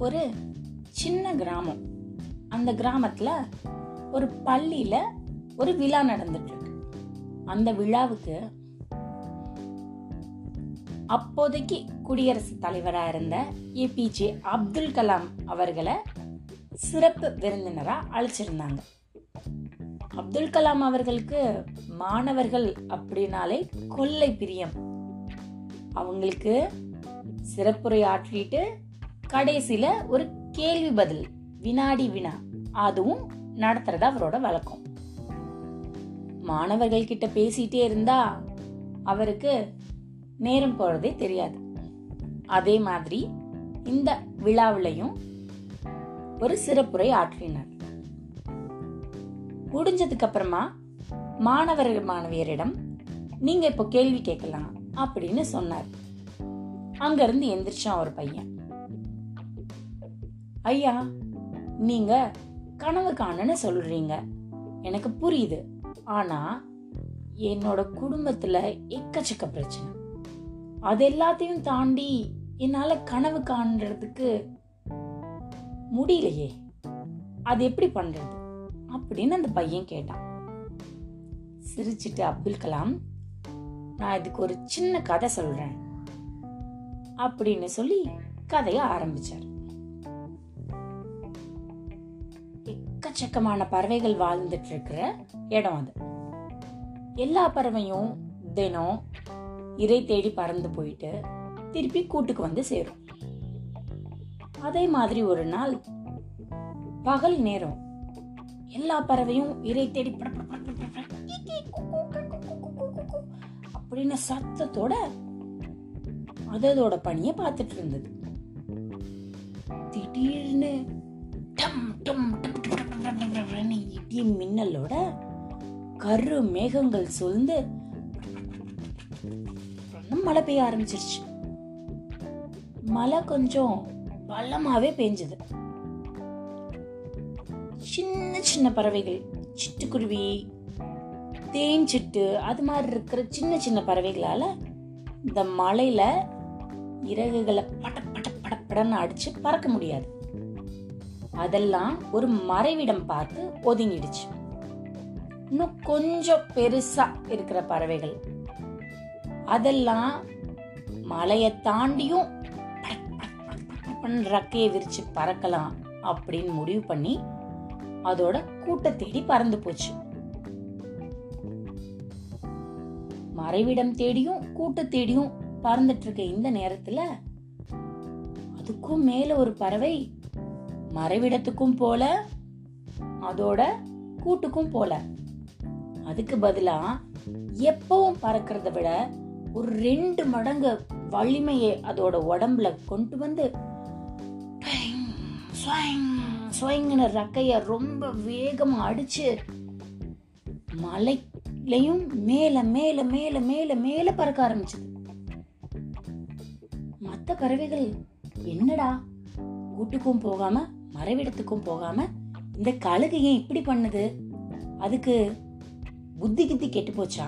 ஒரு சின்ன கிராமம். அந்த கிராமத்துல ஒரு பள்ளியில ஒரு விழா நடந்துட்டு இருக்கு அந்த விழாவுக்கு அப்போதைக்கு குடியரசுத் தலைவராக இருந்த ஏபிஜே அப்துல் கலாம் அவர்களை சிறப்பு விருந்தினராக அழைச்சிருந்தாங்க. அப்துல் கலாம் அவர்களுக்கு மாணவர்கள் அப்படின்னாலே கொள்ளை பிரியம். அவங்களுக்கு சிறப்புரை ஆற்றிட்டு கடைசியில ஒரு கேள்வி பதில் வினாடி வினா. அதுவும் நடத்துறது அவரோட வழக்கம். மாணவர்கள் கிட்ட பேசிட்டே இருந்தா அவருக்கு நேரம் போறதே தெரியாது. அதே மாதிரி இந்த விழாவிலையும் ஒரு சிறப்புரை ஆற்றினார். முடிஞ்சதுக்கு அப்புறமா மாணவர் மாணவியரிடம் நீங்க இப்போ கேள்வி கேட்கலாம் அப்படின்னு சொன்னார். அங்கிருந்து எந்திரிச்சான் ஒரு பையன். ஐயா நீங்க கனவு காணுன்னு சொல்றீங்க. எனக்கு புரியுது. ஆனா என்னோட குடும்பத்துல எக்கச்சக்க பிரச்சனை. அது எல்லாத்தையும் தாண்டி என்னால கனவு காண்றதுக்கு முடியலையே. அது எப்படி பண்றது அப்படின்னு அந்த பையன் கேட்டான். சிரிச்சிட்டு அப்துல் கலாம் நான் இதுக்கு ஒரு சின்ன கதை சொல்றேன் அப்படின்னு சொல்லி கதையை ஆரம்பிச்சார். எக்கச்சக்கமான பறவைகள் வாழ்ந்துட்டு இருக்கிற இடம் அது. எல்லா பறவையும் தினம் இறை தேடி பறந்து போயிட்டு திருப்பி கூட்டுக்கு வந்து சேரும். அதே மாதிரி ஒரு நாள் பகல் நேரம். எல்லா பறவையும் இறை தேடி அப்படின்னு சத்தத்தோட அதோட பணியை பார்த்துட்டு இருந்தது. திடீர்னு டம் டம் டம் டம் இடி மின்னலோட கரு மேகங்கள் சூழ்ந்து மழை பெய்ய ஆரம்பிச்சிருச்சு. மழை கொஞ்சம் பலமாவே பெஞ்சது சின்ன சின்ன பறவைகள் சிட்டுக்குருவி தேன் சிட்டு அது மாதிரி இருக்கிற சின்ன சின்ன பறவைகளால இந்த மலையில இறகுகளை பட பட பட படன்னு அடிச்சு பறக்க முடியாது. அதெல்லாம் ஒரு மறைவிடம் பார்த்து ஒதுங்கிடுச்சு. இன்னும் கொஞ்சம் பெருசா இருக்கிற பறவைகள். அதெல்லாம் மலையை தாண்டியும் ரக்கையை விரிச்சு பறக்கலாம் அப்படின்னு முடிவு பண்ணி அதோட கூட்ட தேடி பறந்து போச்சு. மறைவிடம் தேடியும் கூட்ட தேடியும் பறந்துட்டு இருக்க இந்த நேரத்துல அதுக்கும் மேல ஒரு பறவை மறைவிடத்துக்கும் போல அதோட கூட்டுக்கும் போல. அதுக்கு பதிலா எப்பவும் பறக்கிறத விட ஒரு ரெண்டு மடங்கு வலிமையை அதோட உடம்புல கொண்டு வந்து டைங், ஸ்வைங், ரொம்ப வேகமா அடிச்சு மலையிலையும் மேல மேல மேல மேல மேல பறக்க ஆரம்பிச்சது. மத்த பறவைகள் என்னடா? கூட்டுக்கும் போகாம மறைவிடத்துக்கும் போகாம இந்த கழுகு ஏன் இப்படி பண்ணுது? அதுக்கு புத்தி கித்தி கெட்டு போச்சா?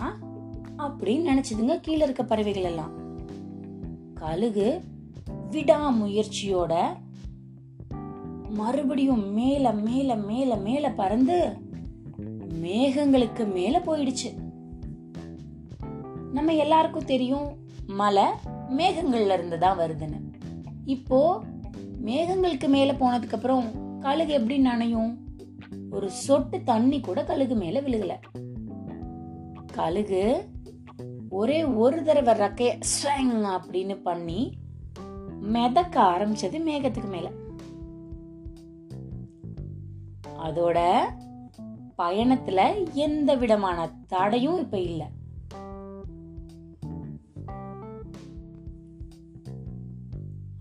அப்படின்னு நினைச்சதுங்க கீழே இருக்க பறவைகள் எல்லாம். கழுகு விடாமுயற்சியோட மறுபடியும் மேல மேல மேல மேல பறந்து மேகங்களுக்கு மேல போயிடுச்சு. நம்ம எல்லாருக்கும் தெரியும் மலை மேகங்கள்ல இருந்து தான் வருதுன்னு. இப்போ மேகங்களுக்கு மேலே போனதுக்கு அப்புறம் கழுகு எப்படி நனையும்? ஒரு சொட்டு தண்ணி கூட கழுகு மேல விழுகல. கழுகு ஒரே ஒரு தடவை ரக்கைய ஸ்வங் அப்படின்னு பண்ணி மிதக்க ஆரம்பிச்சது மேகத்துக்கு மேல. அதோட பயணத்துல எந்த விதமான தடையும் இப்ப இல்லை.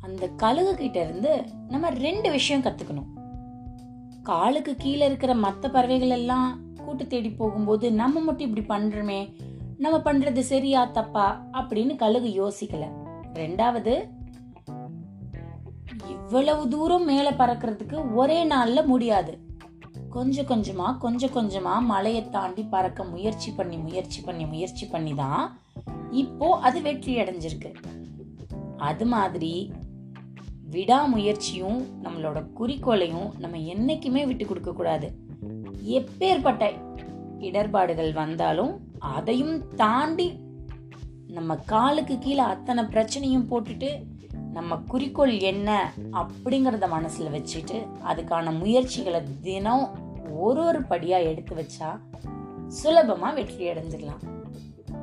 அந்த கழுகு கிட்ட இருந்து நம்ம ரெண்டு விஷயம் கத்துக்கணும். காலுக்கு கீழே இருக்கிற மற்ற பறவைகள் எல்லாம் கூட்டு தேடி போகும்போது நம்ம மட்டும் இப்படி பண்றோமே நம்ம பண்றது சரியா தப்பா அப்படின்னு கழுகு யோசிக்கல. ரெண்டாவது இவ்வளவு தூரம் மேல பறக்கிறதுக்கு ஒரே நாள்ல முடியாது. கொஞ்சம் கொஞ்சமா கொஞ்சம் கொஞ்சமா மலையை தாண்டி பறக்க முயற்சி பண்ணி முயற்சி பண்ணி முயற்சி பண்ணி தான் இப்போ அது வெற்றி அடைஞ்சிருக்கு அது மாதிரி விடாமுயற்சியும் நம்மளோட குறிக்கோளையும் நம்ம என்னைக்குமே விட்டு கொடுக்க கூடாது. எப்பேற்பட்ட இடர்பாடுகள் வந்தாலும் அதையும் தாண்டி நம்ம காலுக்கு கீழே அத்தனை பிரச்சனையும் போட்டுட்டு நம்ம குறிக்கோள் என்ன அப்படிங்கிறத மனசில் வச்சுட்டு அதுக்கான முயற்சிகளை தினம் ஒரு ஒரு படியாக எடுத்து வச்சா சுலபமாக வெற்றி அடைஞ்சிடலாம்.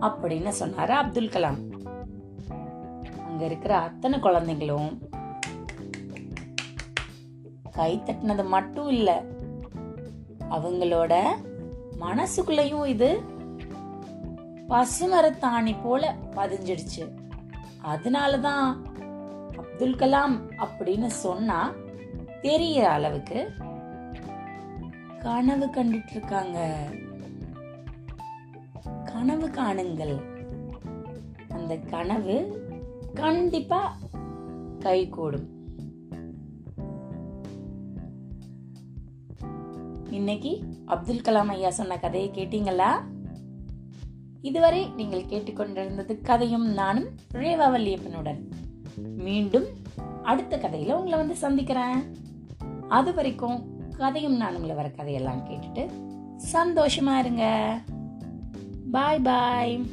அப்படின்னு சொன்னார் அப்துல் கலாம். அங்கே இருக்கிற அத்தனை குழந்தைங்களும் கை தட்டினது மட்டும் இல்ல. அவங்களோட மனசுக்குள்ளேயும் இது பசுமரத்தாணி போல பதிஞ்சிடுச்சு. அதனாலதான் அப்துல் கலாம் அப்படின்னு சொன்னா தெரியற அளவுக்கு கனவு கண்டுட்டு இருக்காங்க கனவு காணுங்கள். அந்த கனவு கண்டிப்பா கைகூடும். இன்னைக்கு அப்துல் கலாம் ஐயா சொன்ன கதையை கேட்டீங்களா? இதுவரை நீங்கள் கேட்டுக்கொண்டிருந்தது கதையும் நானும் ரேவா வல்லியப்பனுடன் மீண்டும் அடுத்த கதையில உங்களை வந்து சந்திக்கிறேன். அது வரைக்கும் கதையும் நானும்ல வர கதையெல்லாம் கேட்டுட்டு சந்தோஷமா இருங்க. பாய் பாய்